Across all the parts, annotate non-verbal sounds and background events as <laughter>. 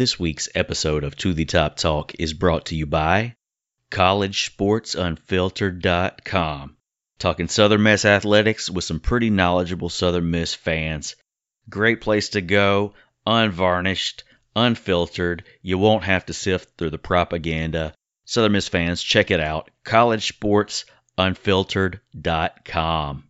This week's episode of To the Top Talk is brought to you by CollegeSportsUnfiltered.com. Talking Southern Miss athletics with some pretty knowledgeable Southern Miss fans. Great place to go, unvarnished, unfiltered. You won't have to sift through the propaganda. Southern Miss fans, check it out. CollegeSportsUnfiltered.com.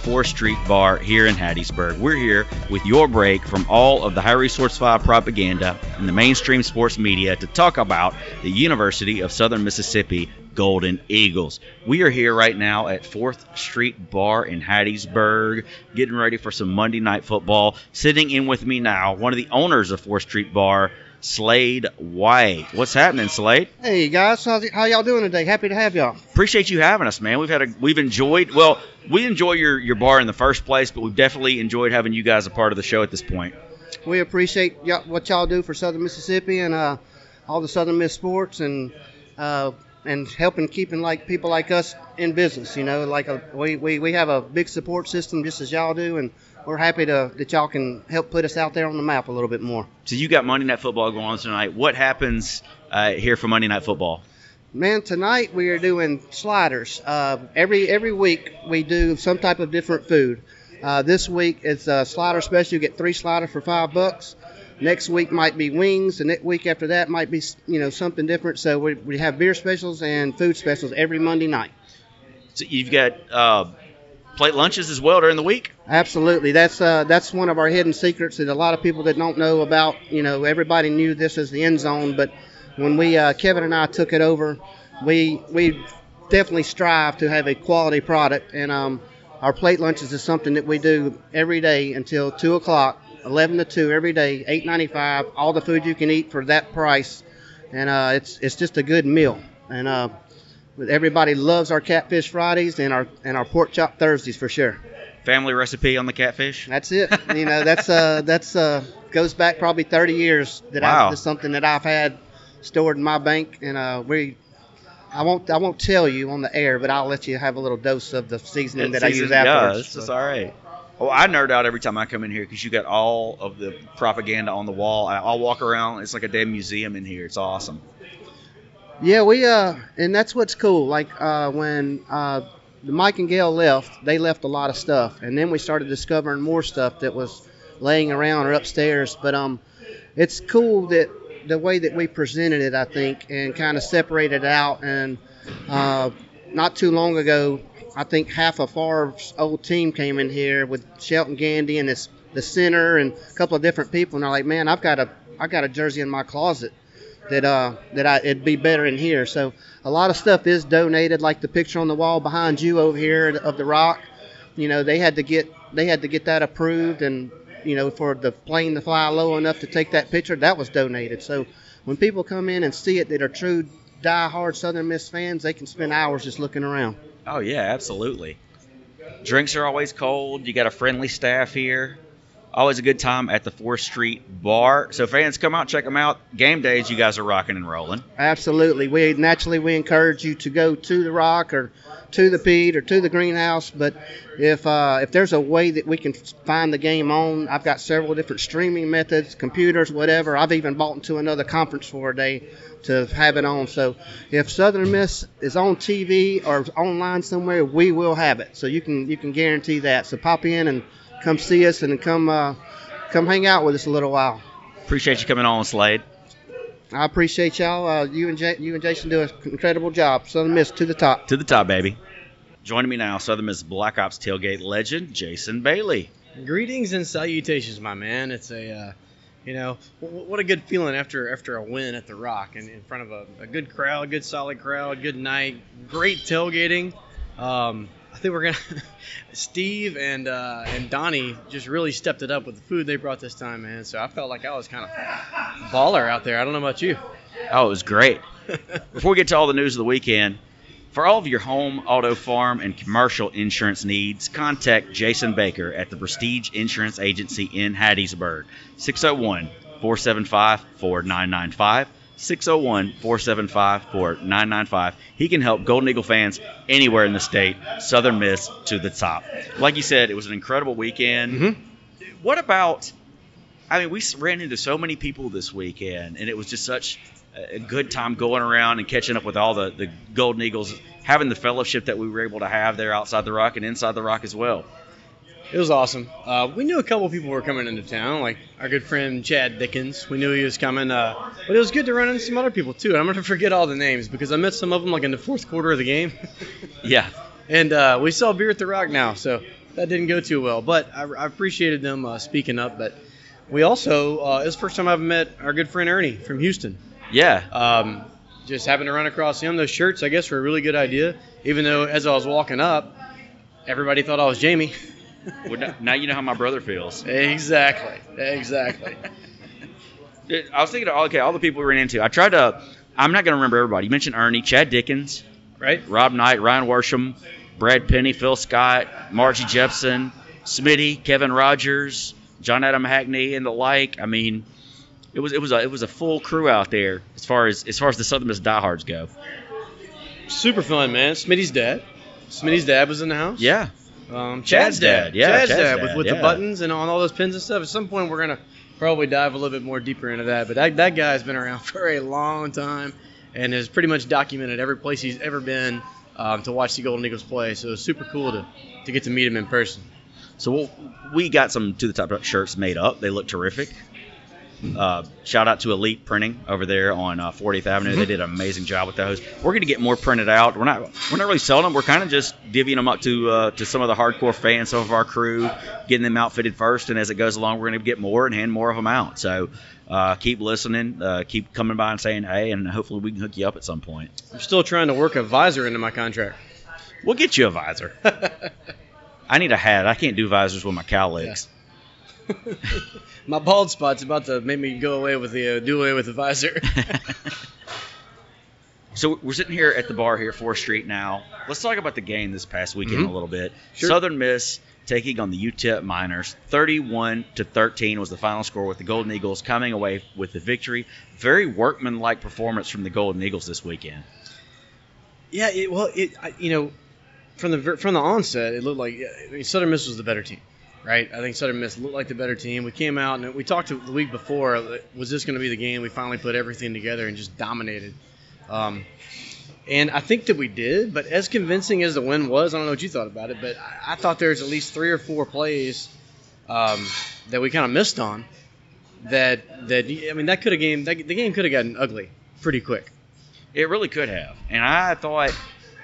4th Street Bar here in Hattiesburg. We're here with your break from all of the high resource file propaganda and the mainstream sports media to talk about the University of Southern Mississippi Golden Eagles. We are here right now at 4th Street Bar in Hattiesburg, getting ready for some Monday night football. Sitting in with me now, one of the owners of 4th Street Bar, Slade White. What's happening, Slade? Hey guys, how's it, how y'all doing today? Happy to have y'all. Appreciate you having us, man. We've had a we've enjoyed well, we enjoy your your bar in the first place, but we've definitely enjoyed having you guys a part of the show at this point. We appreciate y'all, what y'all do for Southern Mississippi and uh, all the Southern Miss sports and uh, and helping keeping like people like us in business. You know, like a, we, we we have a big support system just as y'all do, and we're happy to that y'all can help put us out there on the map a little bit more. So you got Monday Night Football going on tonight. What happens uh, here for Monday Night Football? Man, tonight we are doing sliders. Uh, every every week we do some type of different food. Uh, this week it's a slider special. You get three sliders for five bucks. Next week might be wings. The next week after that might be you know something different. So we, we have beer specials and food specials every Monday night. So you've got uh, plate lunches as well during the week. Absolutely, that's uh, that's one of our hidden secrets that a lot of people that don't know about. You know, everybody knew this as the end zone, but when we uh, Kevin and I took it over, we we definitely strive to have a quality product, and um, our plate lunches is something that we do every day until two o'clock, eleven to two every day, eight ninety five, all the food you can eat for that price, and uh, it's it's just a good meal, and uh, everybody loves our catfish Fridays and our and our pork chop Thursdays for sure. Family recipe on the catfish. That's it. You know, that's uh, <laughs> that's uh, goes back probably 30 years that Wow. I, that's something that I've had stored in my bank, and uh, we. I won't. I won't tell you on the air, but I'll let you have a little dose of the seasoning that I use Yeah, afterwards. it's just all right. Oh, I nerd out every time I come in here because you got all of the propaganda on the wall. I- I'll walk around. It's like a damn museum in here. It's awesome. Yeah, we uh, and that's what's cool. Like uh, when uh, Mike and Gail left, they left a lot of stuff, and then we started discovering more stuff that was laying around or upstairs. But um, it's cool that the way that we presented it, I think, and kind of separated it out. And uh, not too long ago, I think half of Favre's old team came in here with Shelton Gandy and this the center and a couple of different people, and they're like, "Man, I've got a I got a jersey in my closet." That uh that I it'd be better in here. So a lot of stuff is donated, like the picture on the wall behind you over here of the rock. You know, they had to get they had to get that approved, and you know, for the plane to fly low enough to take that picture, that was donated. So when people come in and see it that are true die-hard Southern Miss fans, they can spend hours just looking around. Oh yeah, absolutely. Drinks are always cold. You got a friendly staff here. Always a good time at the Fourth Street Bar. So fans, come out, check them out. Game days, you guys are rocking and rolling. Absolutely. We naturally we encourage you to go to the Rock or to the Pete or to the Greenhouse. But if uh, if there's a way that we can find the game on, I've got several different streaming methods, computers, whatever. I've even bought into another conference for a day to have it on. So if Southern Miss is on TV or online somewhere, we will have it. So you can you can guarantee that. So pop in and come see us and come uh, come hang out with us a little while. Appreciate you coming on, Slade. I appreciate y'all. Uh, you and J- you and Jason do an incredible job. Southern Miss to the top. To the top, baby. Joining me now, Southern Miss Black Ops tailgate legend Jason Bailey. Greetings and salutations, my man. It's a, uh, you know, w- what a good feeling after after a win at the Rock and in front of a, a good crowd, good solid crowd, good night, great tailgating. Um, I think we're gonna. <laughs> Steve and uh, and Donnie just really stepped it up with the food they brought this time, man. So I felt like I was kind of baller out there. I don't know about you. Oh, it was great. <laughs> Before we get to all the news of the weekend, for all of your home, auto, farm, and commercial insurance needs, contact Jason Baker at the Prestige Insurance Agency in Hattiesburg, 601 475 4995. 601 475 4995. He can help Golden Eagle fans anywhere in the state, Southern Miss to the top. Like you said, it was an incredible weekend. Mm-hmm. What about, I mean, we ran into so many people this weekend, and it was just such a good time going around and catching up with all the, the Golden Eagles, having the fellowship that we were able to have there outside the rock and inside the rock as well. It was awesome. Uh, we knew a couple people were coming into town, like our good friend Chad Dickens. We knew he was coming, uh, but it was good to run into some other people too. I'm gonna <laughs> forget all the names because I met some of them like in the fourth quarter of the game. <laughs> Yeah. and uh, we sell beer at the Rock now, so that didn't go too well. But I, I appreciated them uh, speaking up. But we also, uh, it the first time I've met our good friend Ernie from Houston. Yeah. Um, just happened to run across him. Those shirts, I guess, were a really good idea. Even though as I was walking up, everybody thought I was Jamie. <laughs> Well, now- you know how my brother feels. exactly. Exactly. <laughs> I was thinking, of, okay, all the people we ran into. I tried to. I'm not going to remember everybody. You mentioned Ernie, Chad Dickens, right? Rob Knight, Ryan Worsham, Brad Penny, Phil Scott, Margie Jepson, Smitty, Kevin Rogers, John Adam Hackney, and the like. I mean, it was it was a it was a full crew out there as far as as far as the Southern Miss diehards go. Super fun, man. Smitty's dad. Smitty's dad was in the house. Yeah, Um, Chad's Chad's, dad, dad. yeah, Chad's, Chad's dad, dad, with, with yeah. the buttons and on all those pins and stuff. At some point, we're gonna probably dive a little bit more deeper into that. But that that guy's been around <laughs> for a long time and has pretty much documented every place he's ever been um, to watch the Golden Eagles play. So it's super cool to to get to meet him in person. So we'll, we got some to the top shirts made up. They look terrific. Uh, shout out to Elite Printing over there on uh, 40th Avenue. They did an amazing job with those. We're going to get more printed out. We're not we're not really selling them. We're kind of just divvying them up to uh, to some of the hardcore fans, some of our crew, getting them outfitted first. And as it goes along, we're going to get more and hand more of them out. So uh, keep listening, uh, keep coming by and saying hey, and hopefully we can hook you up at some point. I'm still trying to work a visor into my contract. We'll get you a visor. <laughs> I need a hat. I can't do visors with my cowlicks. <laughs> my bald spot's about to make me go away with the uh, do away with the visor. <laughs> So we're sitting here at the bar here, Fourth Street now. Let's talk about the game this past weekend Mhm. a little bit. Sure. Southern Miss taking on the UTEP Miners, 31 to 13 was the final score, with the Golden Eagles coming away with the victory. Very workmanlike performance from the Golden Eagles this weekend. Yeah, it, well, it I, you know, from the from the onset, it looked like I mean, Southern Miss was the better team, right? I think Southern Miss looked like the better team. We came out and we talked to the week before. Was this going to be the game? We finally put everything together and just dominated. Um, and I think that we did, but as convincing as the win was, I don't know what you thought about it, but I, I thought there was at least three or four plays um, that we kind of missed on. That that I mean, that could have game that, the game could have gotten ugly pretty quick. It really could have. And I thought,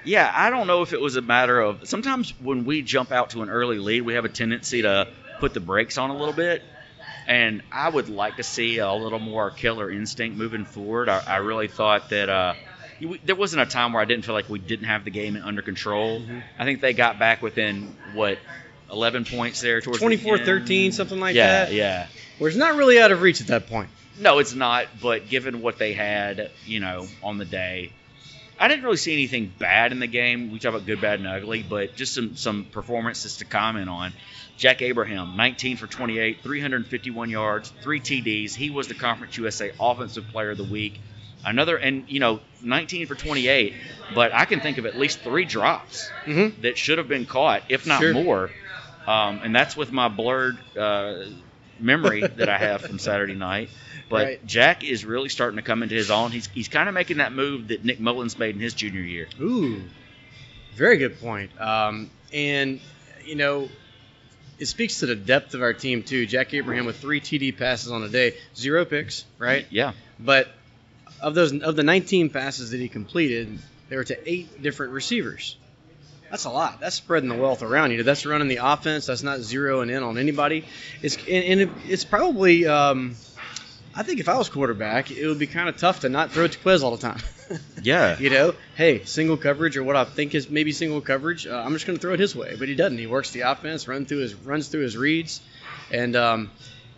yeah, I don't know if it was a matter of sometimes when we jump out to an early lead, we have a tendency to put the brakes on a little bit. And I would like to see a little more killer instinct moving forward. I, I really thought that uh, there wasn't a time where I didn't feel like we didn't have the game under control. I think they got back within, what, 11 points there towards the 24-13, something like yeah, that. Yeah, yeah, Where it's not really out of reach at that point. no, it's not. But given what they had, you know, on the day, I didn't really see anything bad in the game. We talk about good, bad, and ugly, but just some some performances to comment on. Jack Abraham, 19 for 28, 351 yards, three TDs. He was the Conference USA Offensive Player of the Week. Another, and you know, 19 for 28, but I can think of at least three drops Mm-hmm. that should have been caught, if not Sure. more. Um, and that's with my blurred uh, memory that I have from Saturday night. But Right. Jack is really starting to come into his own. He's, he's kind of making that move that Nick Mullens made in his junior year. Ooh, very good point. Um, and you know, it speaks to the depth of our team too. Jack Abraham with three TD passes on a day, zero picks, right? Yeah. But of those, of the 19 passes that he completed, they were to eight different receivers. That's a lot. That's spreading the wealth around you. That's running the offense. That's not zeroing in on anybody. It's and, and it, it's probably. Um, I think if I was quarterback, it would be kind of tough to not throw to Quez all the time. <laughs> Yeah. you know, hey, single coverage or what I think is maybe single coverage. Uh, I'm just going to throw it his way, but he doesn't. He works the offense, run through his runs through his reads, and um,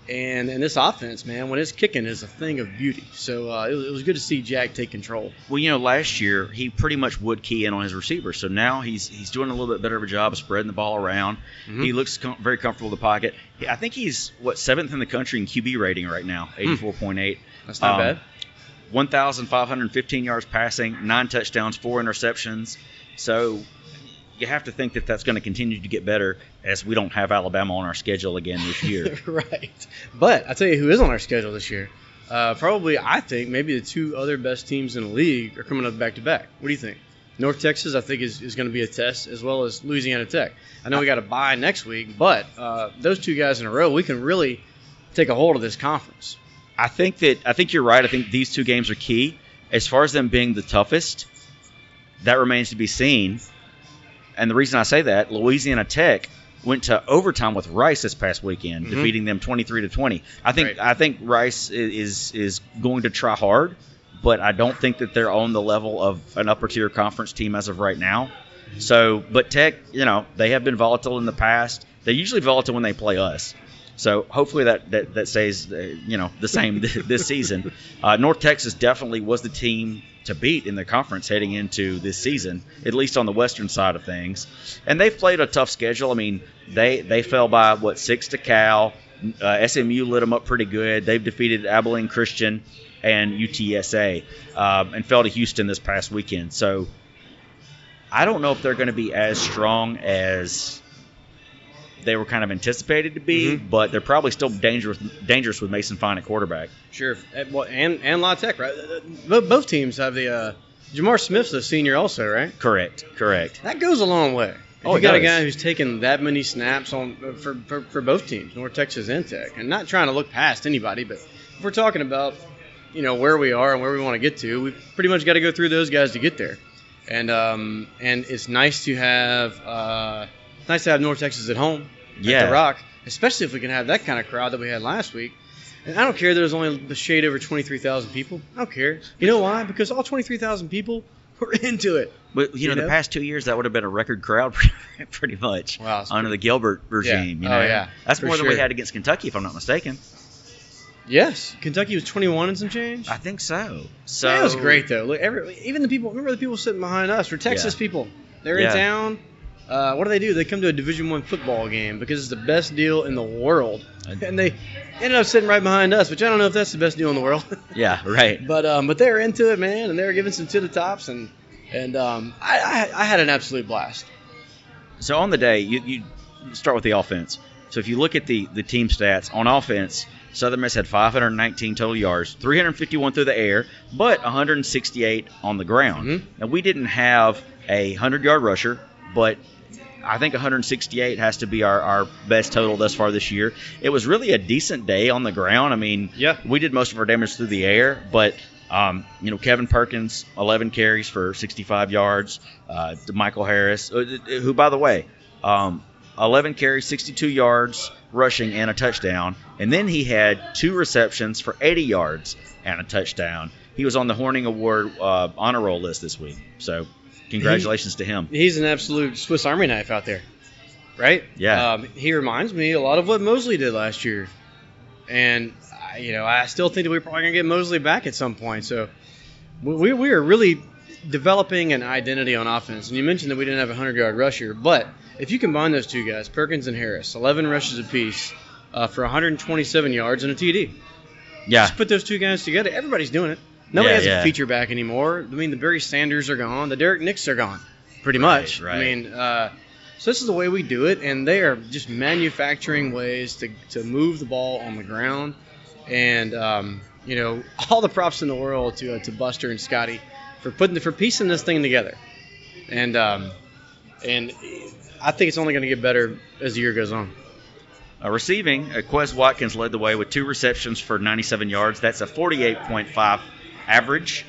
and and this offense, man, when it's kicking, is a thing of beauty. So uh, it, was, it was good to see Jack take control. Well, you know, last year he pretty much would key in on his receivers. So now he's he's doing a little bit better of a job of spreading the ball around. Mhm. He looks com- very comfortable in the pocket. I think he's what seventh in the country in QB rating right now, eighty four point eight. That's not Um, bad. 1,515 yards passing, nine touchdowns, four interceptions. So you have to think that that's going to continue to get better as we don't have Alabama on our schedule again this year. <laughs> right. But I tell you who is on our schedule this year. Uh, probably, I think maybe the two other best teams in the league are coming up back to back. What do you think? North Texas, I think, is, is going to be a test, as well as Louisiana Tech. I know we got to buy next week, but uh, those two guys in a row, we can really take a hold of this conference. I think that I think you're right. I think these two games are key. As far as them being the toughest, that remains to be seen. And the reason I say that, Louisiana Tech went to overtime with Rice this past weekend, Mhm. defeating them 23 to 20. I think Right. I think Rice is is going to try hard, but I don't think that they're on the level of an upper tier conference team as of right now. So, but Tech, you know, they have been volatile in the past. They're usually volatile when they play us. So hopefully that that, that stays, uh, you know, the same <laughs> this season. Uh, North Texas definitely was the team to beat in the conference heading into this season, at least on the western side of things. And they've played a tough schedule. I mean, they they fell by what six to Cal. Uh, SMU lit them up pretty good. They've defeated Abilene Christian and UTSA, um, and fell to Houston this past weekend. So I don't know if they're going to be as strong as they were kind of anticipated to be, Mhm. but they're probably still dangerous dangerous with Mason Fine at quarterback. Sure. Uh, well, And, and La Tech, right? Both, teams have the. Uh, J'Mar Smith's a senior, also, right? Correct, correct. That goes a long way. If Oh, you got a guy who's taken that many snaps on uh, for, for, for both teams, North Texas and Tech, and not trying to look past anybody, but if we're talking about you know where we are and where we want to get to, we pretty much got to go through those guys to get there. And um, and it's nice to have uh, nice to have North Texas at home at Yeah. the Rock, especially if we can have that kind of crowd that we had last week. And I don't care there's only the shade over 23,000 people. I don't care. You know why? Because all 23,000 people <laughs> were into it. But you know, You know? the past two years that would have been a record crowd, <laughs> pretty much, Wow, under the Gilbert regime. You Oh, yeah, that's for more than we had against Kentucky, if I'm not mistaken. Yes, Kentucky was 21 and some change. I think so. So that was great though. Look, every, even the people. Remember the people sitting behind us were Texas Yeah. people. They're Yeah. in town. Uh, what do they do? They come to a Division One football game because it's the best deal in the world, and they ended up sitting right behind us. Which I don't know if that's the best deal in the world, <laughs> Yeah, right. but um, but they were into it, man, and they were giving some to the tops, and and um, I, I I had an absolute blast. So on the day, you, you start with the offense. So if you look at the the team stats on offense, Southern Miss had 519 total yards, 351 through the air, but 168 on the ground. Mhm. Now we didn't have a 100 yard rusher, but I think 168 has to be our, our best total thus far this year. It was really a decent day on the ground. I mean, Yeah. we did most of our damage through the air, but um, you know, Kevin Perkins, 11 carries for 65 yards. Uh, Michael Harris, uh, who, by the way, um, 11 carries, 62 yards rushing, and a touchdown. And then he had two receptions for 80 yards and a touchdown. He was on the Hornung Award uh, honor roll list this week. So, congratulations to him. He's an absolute Swiss Army knife out there, right? Yeah. Um, he reminds me a lot of what Mosley did last year, and I- you know I still think that we're probably gonna get Mosley back at some point. So we we are really developing an identity on offense. And you mentioned that we didn't have a hundred yard rusher, but if you combine those two guys, Perkins and Harris, 11 rushes apiece uh, for 127 yards and a TD. Yeah. Just put those two guys together. Everybody's doing it. Nobody Yeah, has yeah. a feature back anymore. I mean, the Barry Sanders are gone. The Derrick Nix are gone, pretty Right, much. right. I mean, uh, so this is the way we do it, and they are just manufacturing ways to, to move the ball on the ground. And um, you know, <laughs> all the props in the world to uh, to Buster and Scotty for putting for piecing this thing together. And um, and I think it's only going to get better as the year goes on. Uh, receiving, uh, Quez Watkins led the way with two receptions for 97 yards. That's a 48.5 average.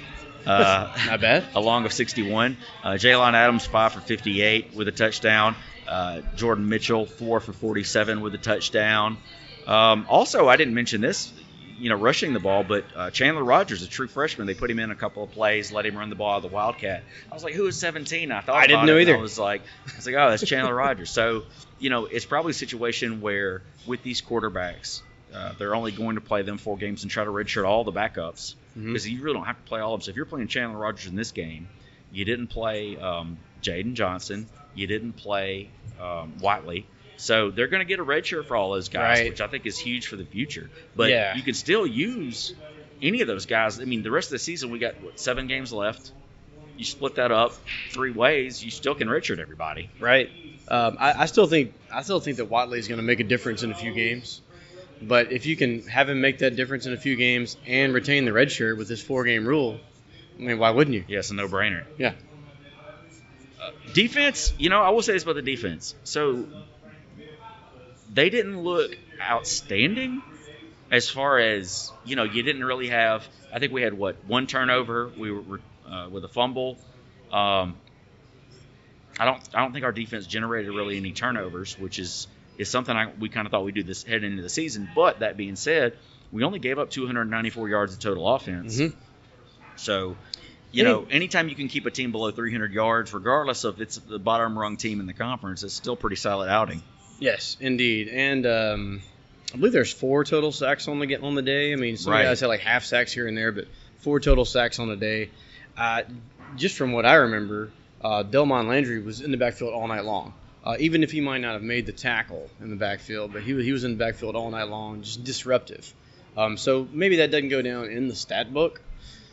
Uh, <laughs> Not bad. <laughs> along of 61. Uh, Jalen Adams, 5 for 58 with a touchdown. Uh, Jordan Mitchell, 4 for 47 with a touchdown. Um, also, I didn't mention this. you know, rushing the ball. But uh, Chandler Rogers, a true freshman, they put him in a couple of plays, let him run the ball out of the Wildcat. I was like, who is 17? I thought I didn't know either. I was like, I was like, oh, that's Chandler Rogers. So, you know, it's probably a situation where with these quarterbacks, uh, they're only going to play them four games and try to redshirt all the backups Mhm. because you really don't have to play all of them. So if you're playing Chandler Rogers in this game, you didn't play um, Jaden Johnson, you didn't play um, Whatley. So they're going to get a red shirt for all those guys, Right. which I think is huge for the future. But Yeah. you can still use any of those guys. I mean, the rest of the season we got what, seven games left. You split that up three ways, you still can redshirt everybody. right? Um, I, I still think I still think that Whatley is going to make a difference in a few games. But if you can have him make that difference in a few games and retain the red shirt with this four game rule, I mean, why wouldn't you? Yes, a no-brainer. Yeah. Uh, defense, you know, I will say this about the defense. So they didn't look outstanding as far as you know. You didn't really have. I think we had what one turnover. We were uh, with a fumble. Um, I don't. I don't think our defense generated really any turnovers, which is is something I, we kind of thought we'd do this heading into the season. But that being said, we only gave up 294 yards of total offense. Mhm. So, you know, anytime you can keep a team below 300 yards, regardless of it's the bottom rung team in the conference, it's still pretty solid outing. Yes, indeed. And um, I believe there's four total sacks on the on the day. I mean, some Right. guys had like half sacks here and there, but four total sacks on the day. Uh, just from what I remember, uh, Delmon Landry was in the backfield all night long. Uh, even if he might not have made the tackle in the backfield, but he, he was in the backfield all night long, just disruptive. Um, so maybe that doesn't go down in the stat book,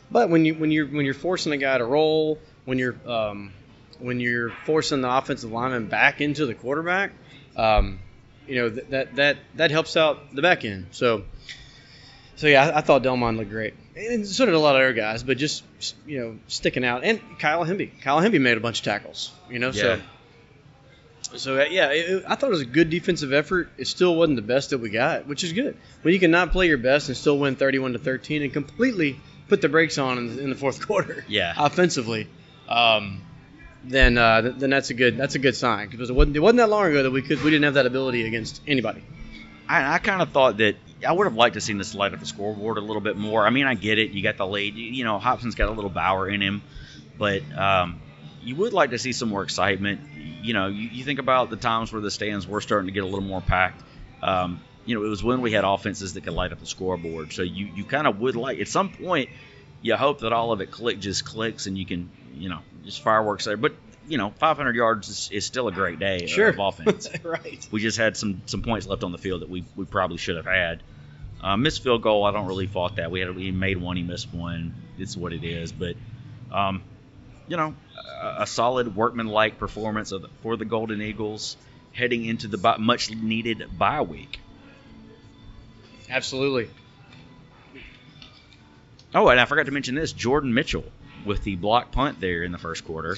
but when you when you're when you're forcing a guy to roll, when you're um, when you're forcing the offensive lineman back into the quarterback, um, you know th- that that that helps out the back end. So, so yeah, I, I thought Delmon looked great, and so did a lot of other guys. But just you know sticking out, and Kyle Hemby. Kyle Hemby made a bunch of tackles. You know, so. So uh, yeah, it, I thought it was a good defensive effort. It still wasn't the best that we got, which is good. When you can not play your best and still win 31 to 13 and completely put the brakes on in, in the fourth <laughs> quarter, Yeah. offensively, um, then uh, th- then that's a good that's a good sign because it wasn't it wasn't that long ago that we could we didn't have that ability against anybody. I, I kind of thought that I would have liked to seen this light up the scoreboard a little bit more. I mean, I get it. You got the lead. You, you know, Hopson's got a little Bower in him, but um, you would like to see some more excitement. You know, you, you think about the times where the stands were starting to get a little more packed. Um, you know, it was when we had offenses that could light up the scoreboard. So you, you kind of would like at some point. You hope that all of it click just clicks and you can, you know, just fireworks there. But you know, 500 yards is, is still a great day Sure. of <laughs> offense. <laughs> right. We just had some some points left on the field that we, we probably should have had. Uh, missed field goal, I don't really fault that. We had we made one, he missed one. It's what it is. But um, you know, a, a solid workman-like performance of the, for the Golden Eagles heading into the bi- much needed bye week. Absolutely. Oh, and I forgot to mention this: Jordan Mitchell with the block punt there in the first quarter.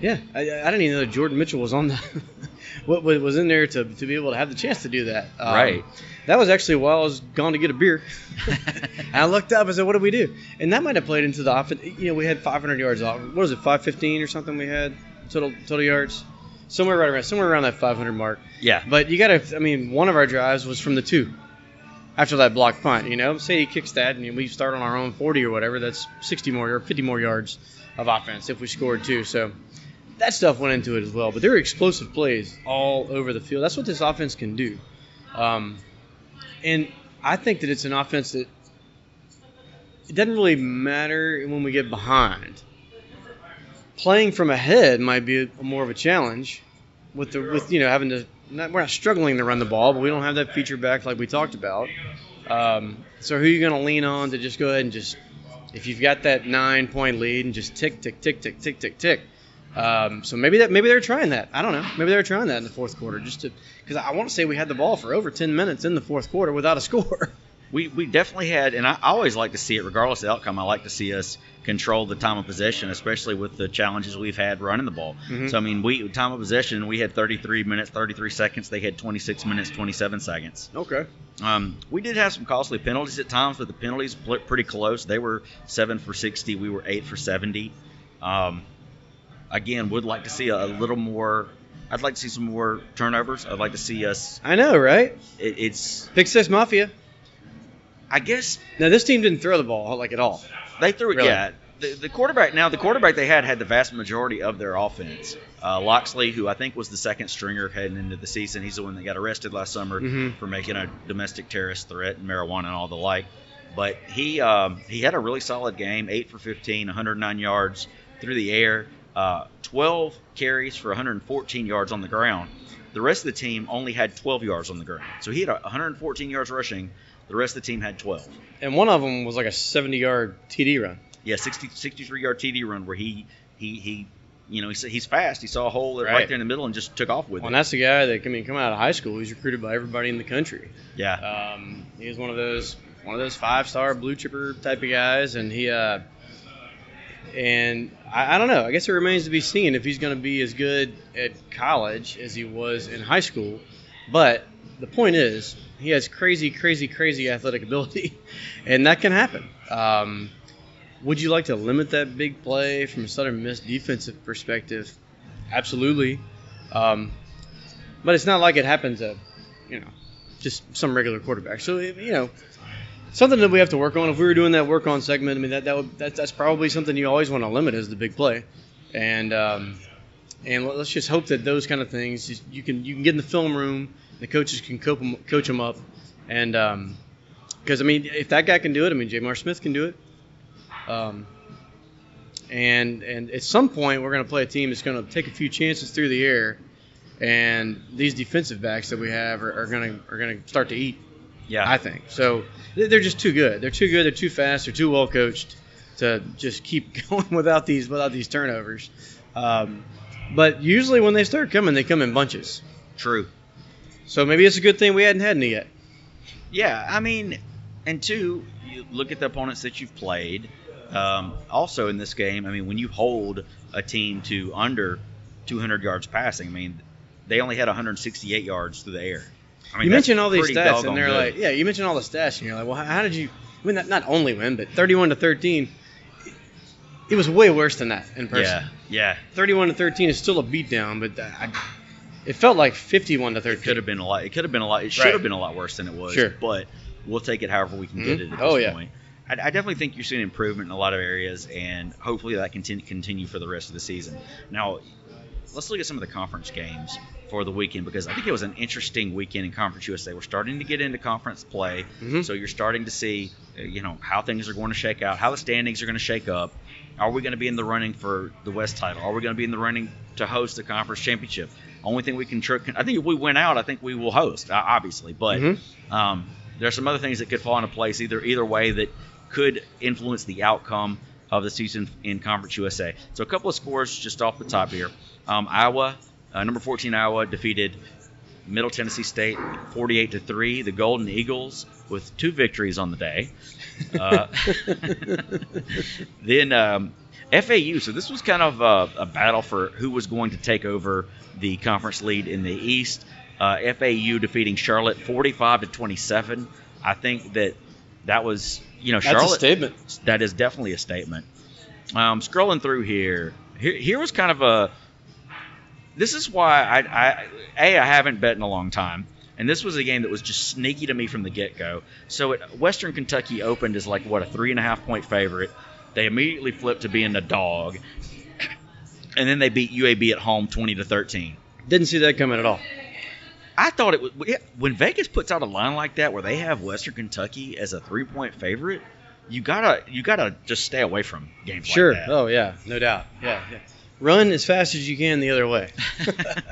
Yeah, I, I didn't even know Jordan Mitchell was on the <laughs> what was in there to, to be able to have the chance to do that. Um, Right. That was actually while I was gone to get a beer. <laughs> I looked up and said, "What did we do?" And that might have played into the offense. You know, we had 500 yards off. What was it, 515 or something? We had total total yards, somewhere right around somewhere around that 500 mark. Yeah, But you got to. I mean, one of our drives was from the two. After that block punt, you know, say he kicks that and we start on our own 40 or whatever, that's 60 more or 50 more yards of offense if we scored two. So that stuff went into it as well. But there were explosive plays all over the field. That's what this offense can do. Um, and I think that it's an offense that it doesn't really matter when we get behind. Playing from ahead might be a, more of a challenge with the with you know having to not, we're not struggling to run the ball, but we don't have that feature back like we talked about. Um, so who are you going to lean on to just go ahead and just if you've got that nine point lead and just tick tick tick tick tick tick tick. Um, so maybe that maybe they're trying that. I don't know. Maybe they're trying that in the fourth quarter just to because I want to say we had the ball for over ten minutes in the fourth quarter without a <laughs> score. we, we definitely had, and I always like to see it, regardless of the outcome. I like to see us control the time of possession, especially with the challenges we've had running the ball. Mhm. So I mean, we time of possession, we had 33 minutes, 33 seconds. They had 26 minutes, 27 seconds. Okay. Um, we did have some costly penalties at times, but the penalties pretty close. They were seven for 60. We were eight for 70. Um, again, would like to see a, a little more. I'd like to see some more turnovers. I'd like to see us. I know, right? It, it's Pick six mafia. I guess Now this team didn't throw the ball like at all. They threw it. Really? Yeah, the, the quarterback. Now the quarterback they had had the vast majority of their offense. Uh, Locksley, who I think was the second stringer heading into the season, he's the one that got arrested last summer Mhm. for making a domestic terrorist threat and marijuana and all the like. But he um, he had a really solid game, eight for 15, 109 yards through the air, uh, 12 carries for 114 yards on the ground. The rest of the team only had 12 yards on the ground. So he had 114 yards rushing. The rest of the team had 12. And one of them was like a 70-yard TD run. Yeah, 60, 63 yard TD run where he he he you know he he's fast. He saw a hole right, Right. there in the middle and just took off with Well, and that's the guy that I mean, coming out of high school, he's recruited by everybody in the country. Yeah, Um, he was one of those one of those five star blue chipper type of guys, and he uh, and I, I don't know. I guess it remains to be seen if he's going to be as good at college as he was in high school. But the point is, he has crazy, crazy, crazy athletic <laughs> ability, and that can happen. Um, would you like to limit that big play from a Southern Miss defensive perspective? Absolutely. Um, but it's not like it happens to, you know, just some regular quarterback. So you know, something that we have to work on. If we were doing that work on segment, I mean that that would, that's that's probably something you always want to limit is the big play, and um, and let's just hope that those kind of things you can you can get in the film room, the coaches can coach them, coach them up, and because I mean if that guy can do it, I mean J'Mar Smith can do it. Um, and and at some point we're going to play a team that's going to take a few chances through the air, and these defensive backs that we have are going to are going to start to eat. Yeah. I think so. they- They're just too good. They're too good. They're too fast. They're too well coached to just keep <laughs> going without these without these turnovers. Um, but usually when they start coming, they come in bunches. True. So maybe it's a good thing we hadn't had any yet. Yeah, I mean, and two, you look at the opponents that you've played. Um, also in this game, I mean, when you hold a team to under 200 yards passing, I mean, they only had 168 yards through the air. I mean, you mentioned all these stats, and they're good. like, yeah, you mentioned all the stats, and you're like, well, how, how did you? I mean, not, only win, but 31 to 13. It was way worse than that in person. yeah, yeah. 31 to 13 is still a beatdown, but I, it felt like 51 to 13. It could have been a lot. It could have been a lot. It should Right. have been a lot worse than it was. Sure. But we'll take it however we can get Mhm. it at Oh, this yeah. point. I, I definitely think you're seeing improvement in a lot of areas, and hopefully that can continue for the rest of the season. Now, let's look at some of the conference games for the weekend because I think it was an interesting weekend in Conference USA. We're starting to get into conference play, Mhm. so you're starting to see, uh, you know, how things are going to shake out, how the standings are going to shake up. Are we going to be in the running for the West title? Are we going to be in the running to host the conference championship? Only thing we can, I think if we win out, I think we will host, obviously. But Mhm. um, there are some other things that could fall into place either either way that could influence the outcome of the season in Conference USA. So a couple of scores just off the top here. Um, Iowa, uh, number 14 Iowa defeated Middle Tennessee State 48 to three. The Golden Eagles with two victories on the day. Uh, <laughs> then um, FAU. So this was kind of a, a battle for who was going to take over the conference lead in the East. Uh, FAU defeating Charlotte 45 to 27. I think that that was you know That's Charlotte a statement. that is definitely a statement. Um, scrolling through here, here, here was kind of a. This is why I, I, a, I haven't bet in a long time, and this was a game that was just sneaky to me from the get go. So it, Western Kentucky opened as like what a three and a half point favorite. They immediately flipped to being a dog, and then they beat UAB at home twenty to thirteen. Didn't see that coming at all. I thought it was when Vegas puts out a line like that where they have Western Kentucky as a three point favorite. You gotta you gotta just stay away from games Sure. like that. Oh yeah, no doubt. Yeah, yeah. Run as fast as you can the other way. <laughs>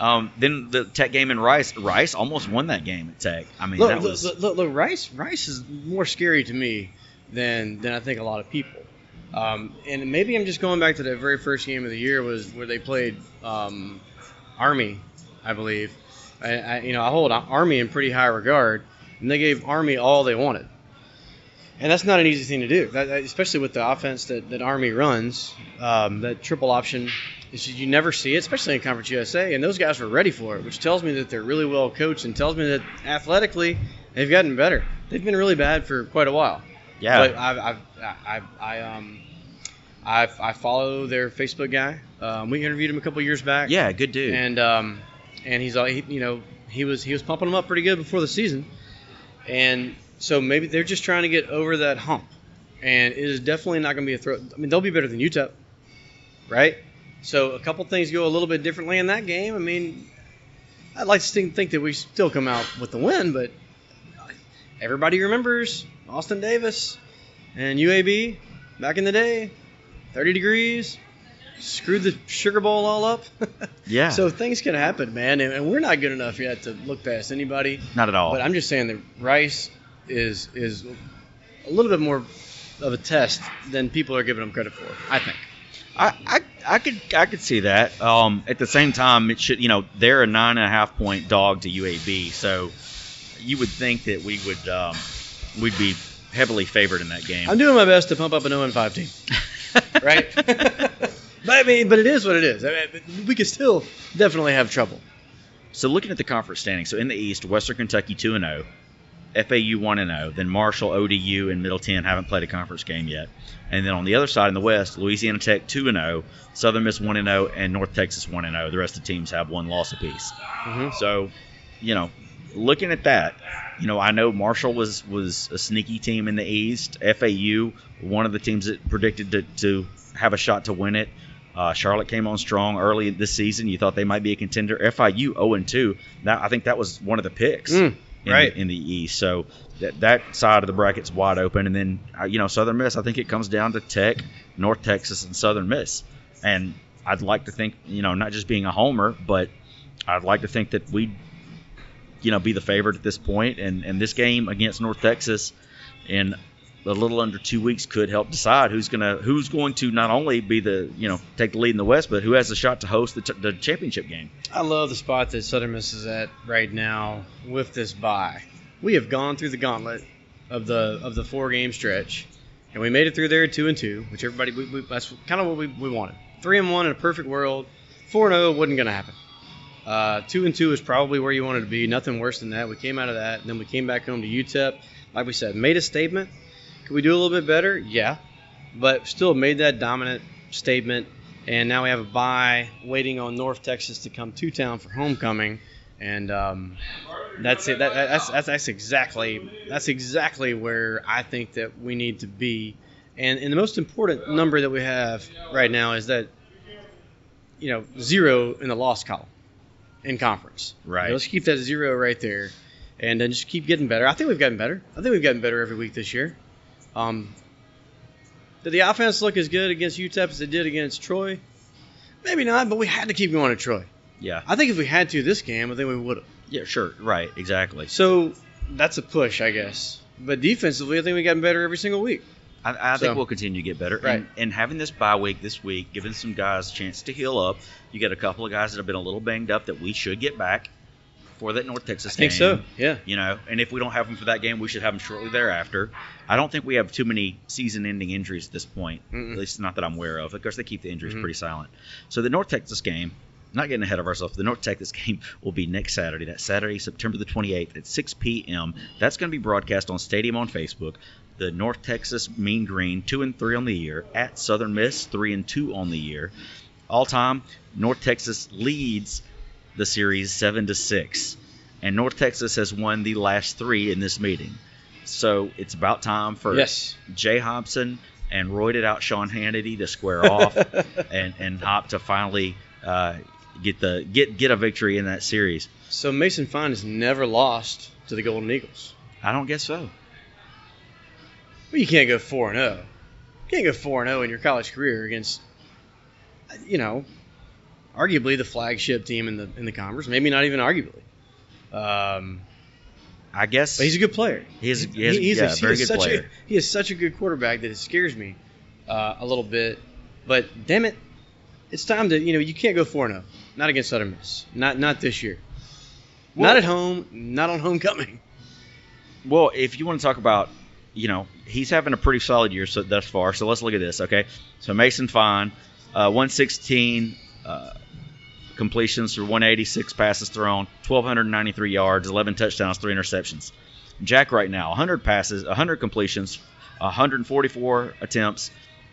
Um, then the Tech game in Rice, Rice almost won that game at Tech. I mean, look, that was look, look, look, Rice. Rice is more scary to me than than I think a lot of people. Um, and maybe I'm just going back to that very first game of the year was where they played um, Army, I believe. I, I, you know, I hold Army in pretty high regard, and they gave Army all they wanted. And that's not an easy thing to do, that, especially with the offense that, that Army runs. Um, that triple option, is you never see it, especially in Conference USA. And those guys were ready for it, which tells me that they're really well coached and tells me that athletically they've gotten better. They've been really bad for quite a while. yeah. But I've, I've, I, I, um, I, I follow their Facebook guy. Um, we interviewed him a couple years back. yeah, good dude. And um, and he's all he, you know he was he was pumping them up pretty good before the season, and So maybe they're just trying to get over that hump, and it is definitely not going to be a throw. I mean, they'll be better than UTEP, right? So a couple things go a little bit differently in that game. I mean, I'd like to think, that we still come out with the win, but everybody remembers Austin Davis and UAB back in the day, 30 degrees, screwed the Sugar Bowl all up. <laughs> Yeah. So things can happen, man, and we're not good enough yet to look past anybody. Not at all. But I'm just saying that Rice is is a little bit more of a test than people are giving him credit for. I think. I, I, I could I could see that. Um, at the same time, it should you know they're a nine and a half point dog to UAB, so you would think that we would um, we'd be heavily favored in that game. I'm doing my best to pump up an 0 5 team, <laughs> right? but I mean, but it is what it is. I mean, we could still definitely have trouble. So looking at the conference standings, so in the East, Western Kentucky two and zero, FAU one and zero, then Marshall, ODU, and Middle Ten haven't played a conference game yet, and then on the other side in the West, Louisiana Tech two and zero, Southern Miss one and zero, and North Texas one and zero. The rest of the teams have one loss apiece. Mhm. So, you know, looking at that, you know, I know Marshall was was a sneaky team in the East. FAU, one of the teams that predicted to, to have a shot to win it. Uh, Charlotte came on strong early this season. You thought they might be a contender. FIU 0 and 2. That I think that was one of the picks Mm, in, right. in the East. So that that side of the bracket's wide open. And then uh, you know Southern Miss. I think it comes down to Tech, North Texas, and Southern Miss. And I'd like to think you know not just being a homer, but I'd like to think that we you know be the favorite at this point. And and this game against North Texas in a little under two weeks could help decide who's gonna who's going to not only be the you know take the lead in the West, but who has a shot to host the, t- the championship game. I love the spot that Southern Miss is at right now with this bye. We have gone through the gauntlet of the of the four game stretch, and we made it through there two and two, which everybody we, we, that's kind of what we, we wanted. Three and one in a perfect world. Four and zero wasn't going to happen. Uh, two and two is probably where you wanted to be. Nothing worse than that. We came out of that, and then we came back home to UTEP. Like we said, made a statement. Could we do a little bit better? Yeah, but still made that dominant statement. And now we have a bye waiting on North Texas to come to town for homecoming, and um, that's it. That, that's, that's that's exactly that's exactly where I think that we need to be. And, and the most important number that we have right now is that you know zero in the loss column in conference. Right. Let's keep that zero right there, and then just keep getting better. I think we've gotten better. I think we've gotten better every week this year. Um, did the offense look as good against UTEP as it did against Troy? Maybe not, but we had to keep going to Troy. Yeah. I think if we had to this game, I think we would have. Yeah. Sure. Right. Exactly. So that's a push, I guess. But defensively, I think we've gotten better every single week. I, I think we'll continue to get better. Right. And, and having this bye week this week, giving some guys a chance to heal up. You get a couple of guys that have been a little banged up that we should get back for that North Texas game, I think game. so. Yeah. You know, and if we don't have them for that game, we should have them shortly thereafter. I don't think we have too many season-ending injuries at this point. Mm-mm. At least not that I'm aware of. Of course, they keep the injuries Mhm. pretty silent. So the North Texas game, not getting ahead of ourselves, the North Texas <laughs> game will be next Saturday. That's Saturday, September the 28th at 6 p.m. That's going to be broadcast on Stadium on Facebook. The North Texas Mean Green, two and three on the year, at Southern Miss, three and two on the year. All time, North Texas leads the series seven to six, and North Texas has won the last three in this meeting. So it's about time for Yes. Jay Hopson and roided out Sean Hannity to square off, <laughs> and and Hop to finally uh, get the get get a victory in that series. So Mason Fine has never lost to the Golden Eagles. I don't guess so. Well, you can't go four and zero. You can't go four and zero in your college career against, you know, arguably the flagship team in the in the conference. Maybe not even arguably. Um, I guess but he's a good player. He is- he is- he's yeah, a, very is good such player. A, he is such a good quarterback that it scares me uh, a little bit. But damn it, it's time to you know you can't go four and zero. Not against Southern Miss. Not not this year. Well- not at home. Not on homecoming. Well, if you want to talk about, you know, he's having a pretty solid year so thus far. So let's look at this, okay? So Mason Fine, uh, 116 uh, completions for 186 passes thrown, 1,293 yards, 11 touchdowns, three interceptions. Jack right now, 100 passes, 100 completions, 144 attempts,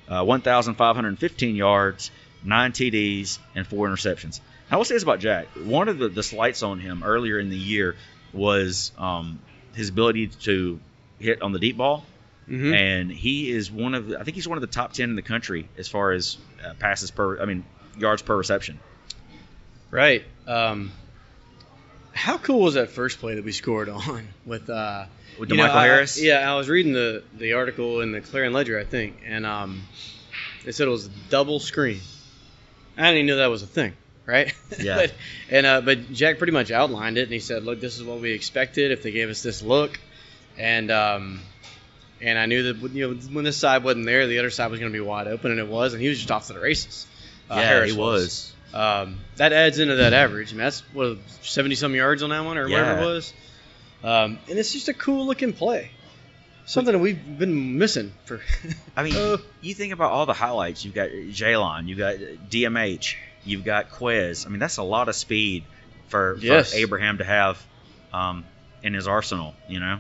uh, 1,515 yards, nine TDs, and four interceptions. Now, what's this about Jack? One of the, the slights on him earlier in the year was um, his ability to hit on the deep ball, Mhm. and he is one of the, I think he's one of the top ten in the country as far as uh, passes per I mean yards per reception. Right. Um, how cool was that first play that we scored <laughs> on with uh, With DeMichael know, I- Harris? Yeah, I was reading the the article in the Clarion Ledger, I think, and um, they said it was a double screen. I didn't even know that was a thing, right? <laughs> Yeah. but, and uh, but Jack pretty much outlined it, and he said, "Look, this is what we expected if they gave us this look," and um, and I knew that you know when this side wasn't there, the other side was going to be wide open, and it was, and he was just off to the races. Uh, yeah, Harris he was. um, that adds into that average. I mean, that's what seventy some yards on that one or whatever it was. Um, and it's just a cool looking play. Something that we've been missing for. I mean, Uh, <laughs> you think about all the highlights. You've got Jalon, you've got DMH, you've got Quez. I mean, that's a lot of speed for, for Yes. Abraham to have um, in his arsenal. You know.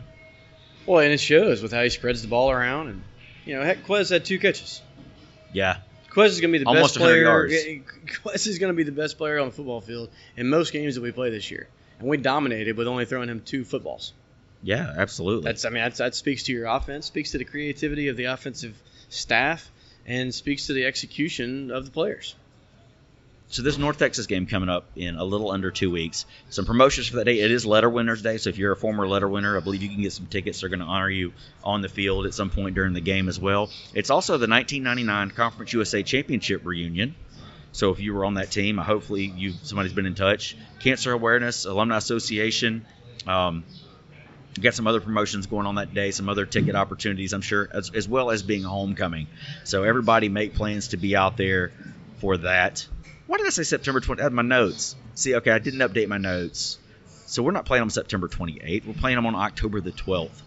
well, and it shows with how he spreads the ball around, and you know, heck, Quez had two catches. Yeah. Quez is going to be the Almost best player. yards. Quez is going to be the best player on the football field in most games that we play this year, and we dominated with only throwing him two footballs. Yeah, absolutely. That's I mean that's, that speaks to your offense, speaks to the creativity of the offensive staff, and speaks to the execution of the players. So this North Texas game coming up in a little under two weeks. Some promotions for that day. It is Letter Winners Day, so if you're a former Letter winner, I believe you can get some tickets. They're going to honor you on the field at some point during the game as well. It's also the 1999 Conference USA Championship reunion. So if you were on that team, hopefully you somebody's been in touch. Cancer Awareness Alumni Association. Um, got some other promotions going on that day, some other ticket opportunities, I'm sure, as, as well as being homecoming. So everybody make plans to be out there for that. Why did I say September 20? I had my notes. See, okay, I didn't update my notes. So we're not playing on September 28th. We're playing them on October the 12th.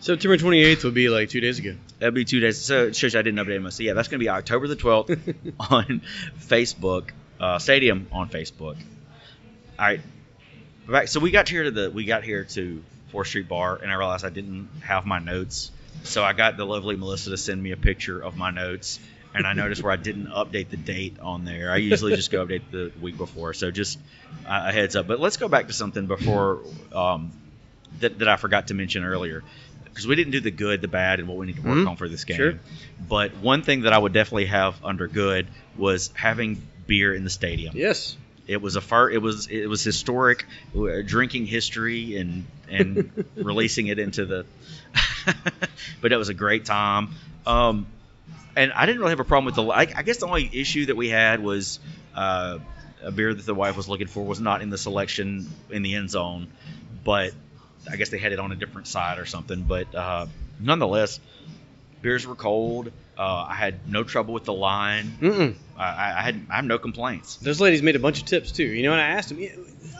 September 28th would be like two days ago. That'd be two days. So it shows you I didn't update them. So yeah, that's going to be October the 12th <laughs> on Facebook, uh, Stadium on Facebook. All right. Back, so we got here to the we got here to Fourth Street Bar, and I realized I didn't have my notes. So I got the lovely Melissa to send me a picture of my notes, and I noticed where I didn't update the date on there. I usually just go <laughs> update the week before. So just a heads up. But let's go back to something before um, that that I forgot to mention earlier because we didn't do the good, the bad, and what we need to work Mhm. on for this game. Sure. But one thing that I would definitely have under good was having beer in the stadium. Yes. It was a far, it was it was historic, uh, drinking history and and <laughs> releasing it into the. <laughs> but it was a great time. Um, and I didn't really have a problem with the. I, I guess the only issue that we had was uh, a beer that the wife was looking for was not in the selection in the end zone, but I guess they had it on a different side or something. But uh, nonetheless, beers were cold. Uh, I had no trouble with the line. Mm-mm. I, I I had I have no complaints. Those ladies made a bunch of tips too. You know, and I asked them.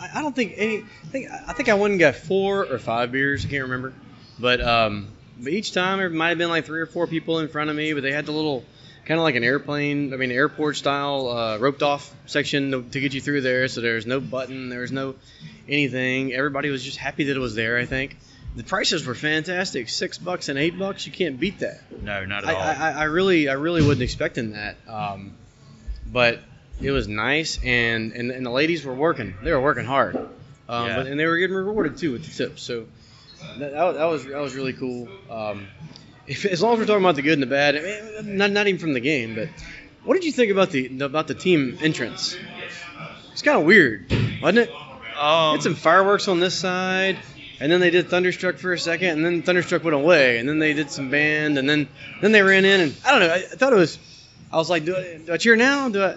I I don't think any. I think I think I went and got four or five beers. I can't remember, but um, but each time there might have been like three or four people in front of me, but they had the little kind of like an airplane. I mean, airport style uh, roped off section to, to get you through there. So there's no button. There's no anything. Everybody was just happy that it was there. I think the prices were fantastic. Six bucks and eight bucks. You can't beat that. No, not at I, all. I, I really, I really wasn't expecting that. Um, but it was nice, and, and and the ladies were working. They were working hard, um, Yeah. but, and they were getting rewarded too with the tips. So that, that, was- that was really cool. Um, if, as long as we're talking about the good and the bad, I mean, not not even from the game, but what did you think about the about the team entrance? It's kind of weird, wasn't it? um, had some fireworks on this side, and then they did Thunderstruck for a second, and then Thunderstruck went away, and then they did some band, and then then they ran in, and I don't know. I, I thought it was. I was like, do I, do I cheer now? Do I?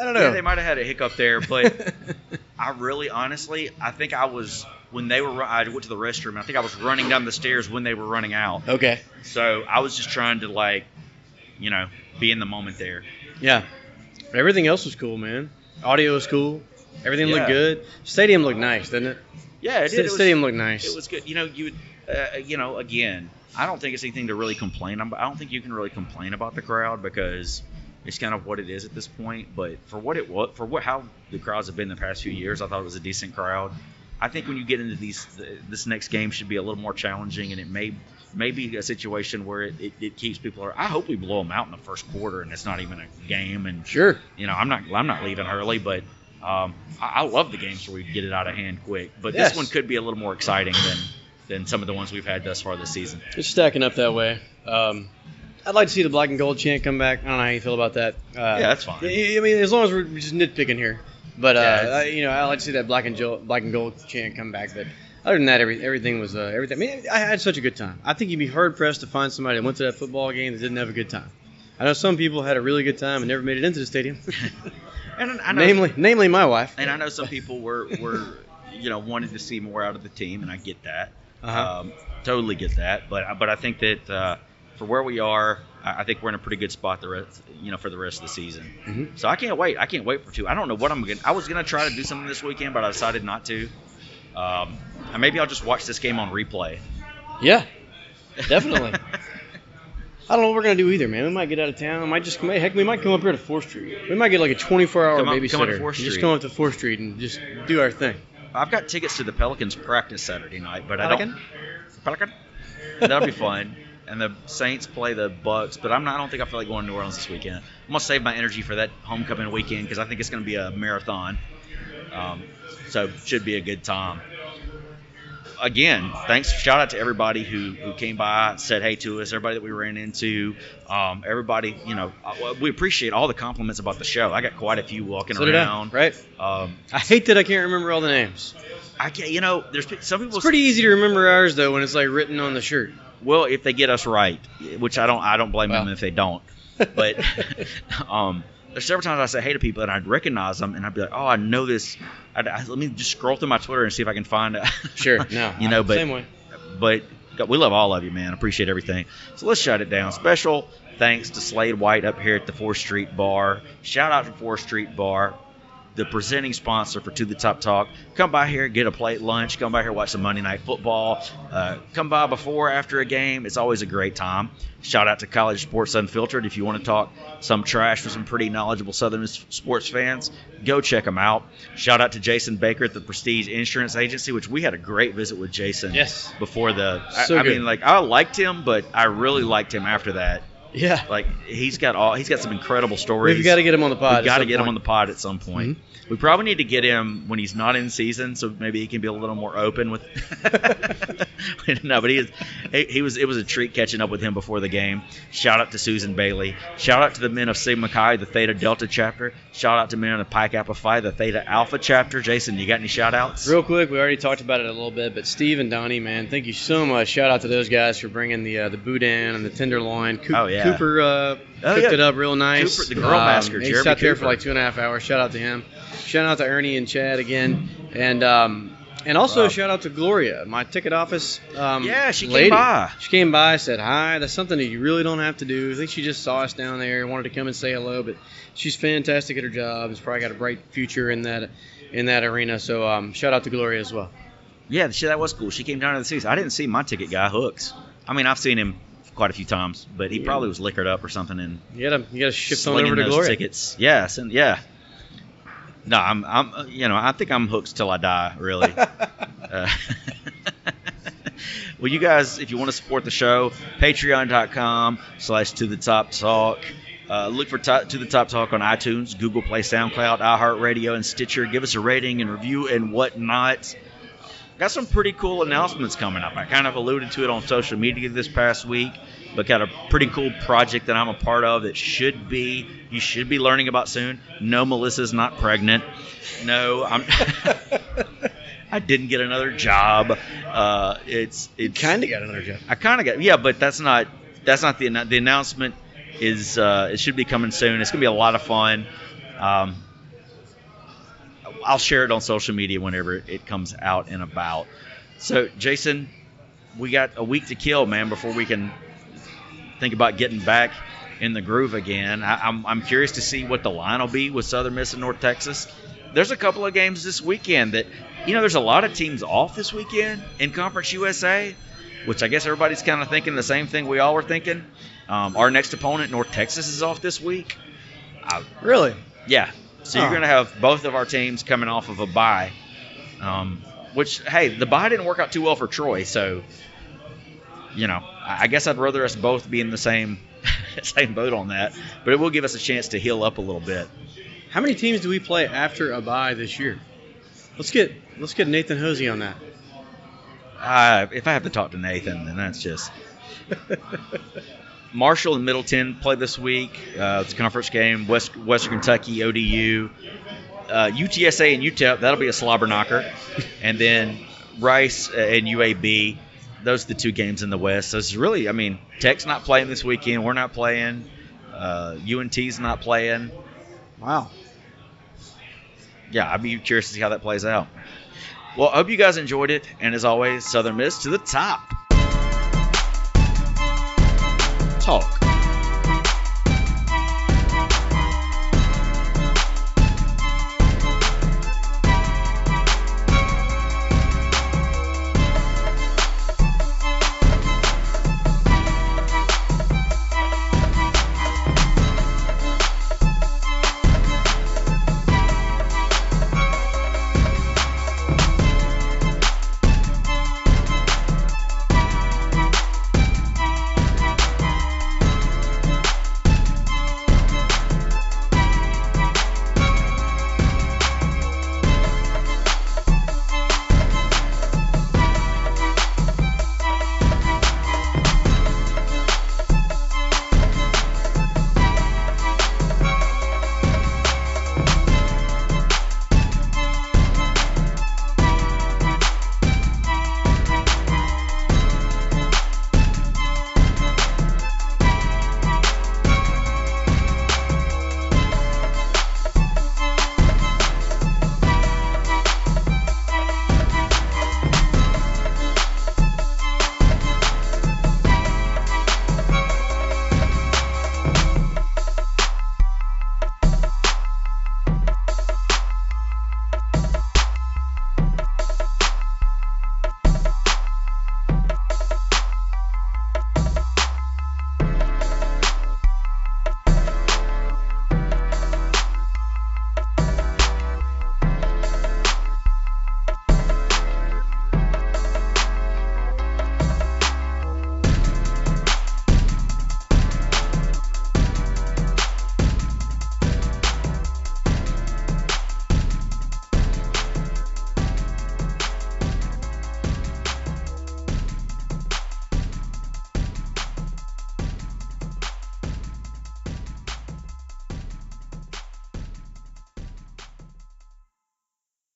I don't know. yeah, they might have had a hiccup there, but <laughs> I really, honestly, I think I was when they were. I went to the restroom. I think I was running down the stairs when they were running out. okay. So I was just trying to like, you know, be in the moment there. Yeah. Everything else was cool, man. Audio was cool. Everything Yeah. looked good. Stadium looked nice, didn't it? Yeah, it Sta- did. It was, Stadium looked nice. it was good. You know, you would, uh, you know, again, I don't think it's anything to really complain about. I don't think you can really complain about the crowd because it's kind of what it is at this point. But for what it was, for what how the crowds have been the past few years, I thought it was a decent crowd. I think when you get into these, this next game should be a little more challenging, and it may may be a situation where it, it, it keeps people. I hope we blow them out in the first quarter, and it's not even a game. And sure. you know, I'm not I'm not leaving early, but um, I, I love the games where we get it out of hand quick. But Yes. this one could be a little more exciting than than some of the ones we've had thus far this season. It's stacking up that way. Um, I'd like to see the black and gold chant come back. I don't know how you feel about that. Uh, Yeah, that's fine. I I mean, as long as we're just nitpicking here. But uh, Yeah, you know, I like to see that black and gold, black and gold chant come back. But other than that, every, everything was uh, everything. I mean, I had such a good time. I think you'd be hard pressed to find somebody that went to that football game that didn't have a good time. I know some people had a really good time and never made it into the stadium. <laughs> And I know, namely, namely my wife. and I know some people were were you know wanted to see more out of the team, and I get that. Uh-huh. Um, totally get that. But but I think that uh, for where we are, I I think we're in a pretty good spot the rest you know for the rest of the season. Mhm. So I can't wait. I can't wait for two. I don't know what I'm gonna. I was gonna try to do something this weekend, but I decided not to. Um, and maybe I'll just watch this game on replay. Yeah, definitely. <laughs> I don't know what we're gonna do either, man. We might get out of town. We might just come. Heck, we might come up here to Fourth Street. We might get like a 24-hour Come up- babysitter. come up to 4th Just Street. come up to Fourth Street and just do our thing. I've got tickets to the Pelicans practice Saturday night, but I Pelican? don't. Pelican. That'll be fun. <laughs> And the Saints play the Bucks, but I'm not. I don't think I feel like going to New Orleans this weekend. I'm gonna save my energy for that homecoming weekend because I think it's gonna be a marathon. Um, so should be a good time. Again, thanks. Shout out to everybody who, who came by, said hey to us, everybody that we ran into, um, everybody. You know, we appreciate all the compliments about the show. I got quite a few walking So did I, around. right? Um, I hate that I can't remember all the names. I can't. You know, there's some people. It's pretty easy to remember ours though when it's like written on the shirt. Well, if they get us right, which I don't, I don't blame them if they don't. But <laughs> <laughs> um, there's several times I say hey to people and I'd recognize them and I'd be like, oh, I know this. I'd, I, let me just scroll through my Twitter and see if I can find it. <laughs> Sure, no, you know, I- but same way. but we love all of you, man. Appreciate everything. So let's shut it down. Special thanks to Slade White up here at the Fourth Street Bar. Shout out to Fourth Street Bar, the presenting sponsor for To the Top Talk. Come by here, get a plate lunch. Come by here, watch some Monday Night Football. Uh, come by before, after a game. It's always a great time. Shout out to College Sports Unfiltered. If you want to talk some trash with some pretty knowledgeable Southern sports fans, go check them out. Shout out to Jason Baker at the Prestige Insurance Agency, which we had a great visit with Jason Yes. before the. I- So I, good. mean, like I liked him, but I really liked him after that. Yeah. Like he's got all he's got some incredible stories. We've got to get him on the pod. We've got to get him on the pod at some point. We probably need to get him when he's not in season, so maybe he can be a little more open with. <laughs> no, but he, is, he he was it was a treat catching up with him before the game. Shout out to Susan Bailey. Shout out to the men of Sigma Chi, the Theta Delta chapter. Shout out to men of the Pi Kappa Phi, the Theta Alpha chapter. Jason, you got any shout outs? Real quick, we already talked about it a little bit, but Steve and Donnie, man, thank you so much. Shout out to those guys for bringing the uh, the boudin and the tenderloin. Coop, Oh, yeah. Cooper uh, Oh, cooked yeah. it up real nice. Cooper, the grill master, he Jeremy sat there for like two and a half hours. Shout out to him. Shout out to Ernie and Chad again, and um, and also Rob. shout out to Gloria, my ticket office. Um, Yeah, she came by. She came by, said hi. That's something that you really don't have to do. I think she just saw us down there, wanted to come and say hello, but she's fantastic at her job. She's probably got a bright future in that in that arena. So um, shout out to Gloria as well. Yeah, she, that was cool. She came down to the seats. I didn't see my ticket guy, Hooks. I mean, I've seen him quite a few times, but he probably was liquored up or something and You gotta you gotta shift on over to Gloria. tickets. Yes, and yeah. No, I'm, I'm, you know, I think I'm hooked till I die, really. <laughs> uh, <laughs> well, you guys, if you want to support the show, patreon.com slash to the top talk. Uh, look for to, to the top talk on iTunes, Google Play, SoundCloud, iHeartRadio, and Stitcher. Give us a rating and review and whatnot. Got some pretty cool announcements coming up. I kind of alluded to it on social media this past week, but got a pretty cool project that I'm a part of that should be you should be learning about soon. No, Melissa's not pregnant. No, I'm. <laughs> I didn't get another job. Uh, it's it's Kind of got another job. I kind of got yeah, but that's not that's not the the announcement is uh, it should be coming soon. It's gonna be a lot of fun. Um, I'll share it on social media whenever it comes out and about. So Jason, we got a week to kill, man, before we can think about getting back in the groove again. I, I'm I'm curious to see what the line will be with Southern Miss and North Texas. There's a couple of games this weekend that you know there's a lot of teams off this weekend in Conference USA which I guess everybody's kind of thinking the same thing we all were thinking. Um, our next opponent, North Texas, is off this week. I, Really? yeah, so you're going to have both of our teams coming off of a bye. Um, which, hey, the bye didn't work out too well for Troy, so you know, I I guess I'd rather us both be in the same <laughs> same boat on that. But it will give us a chance to heal up a little bit. How many teams do we play after a bye this year? Let's get let's get Nathan Hosey on that. Uh, if I have to talk to Nathan, then that's just. <laughs> Marshall and Middleton play this week. Uh, it's a conference game. West Western Kentucky, ODU, uh, UTSA and UTEP. That'll be a slobber knocker, <laughs> and then Rice and UAB. Those are the two games in the West. So it's really, I mean, Tech's not playing this weekend. We're not playing. Uh, UNT's not playing. Wow. Yeah, I'd be curious to see how that plays out. Well, I hope you guys enjoyed it, and as always, Southern Miss to the top. 靠。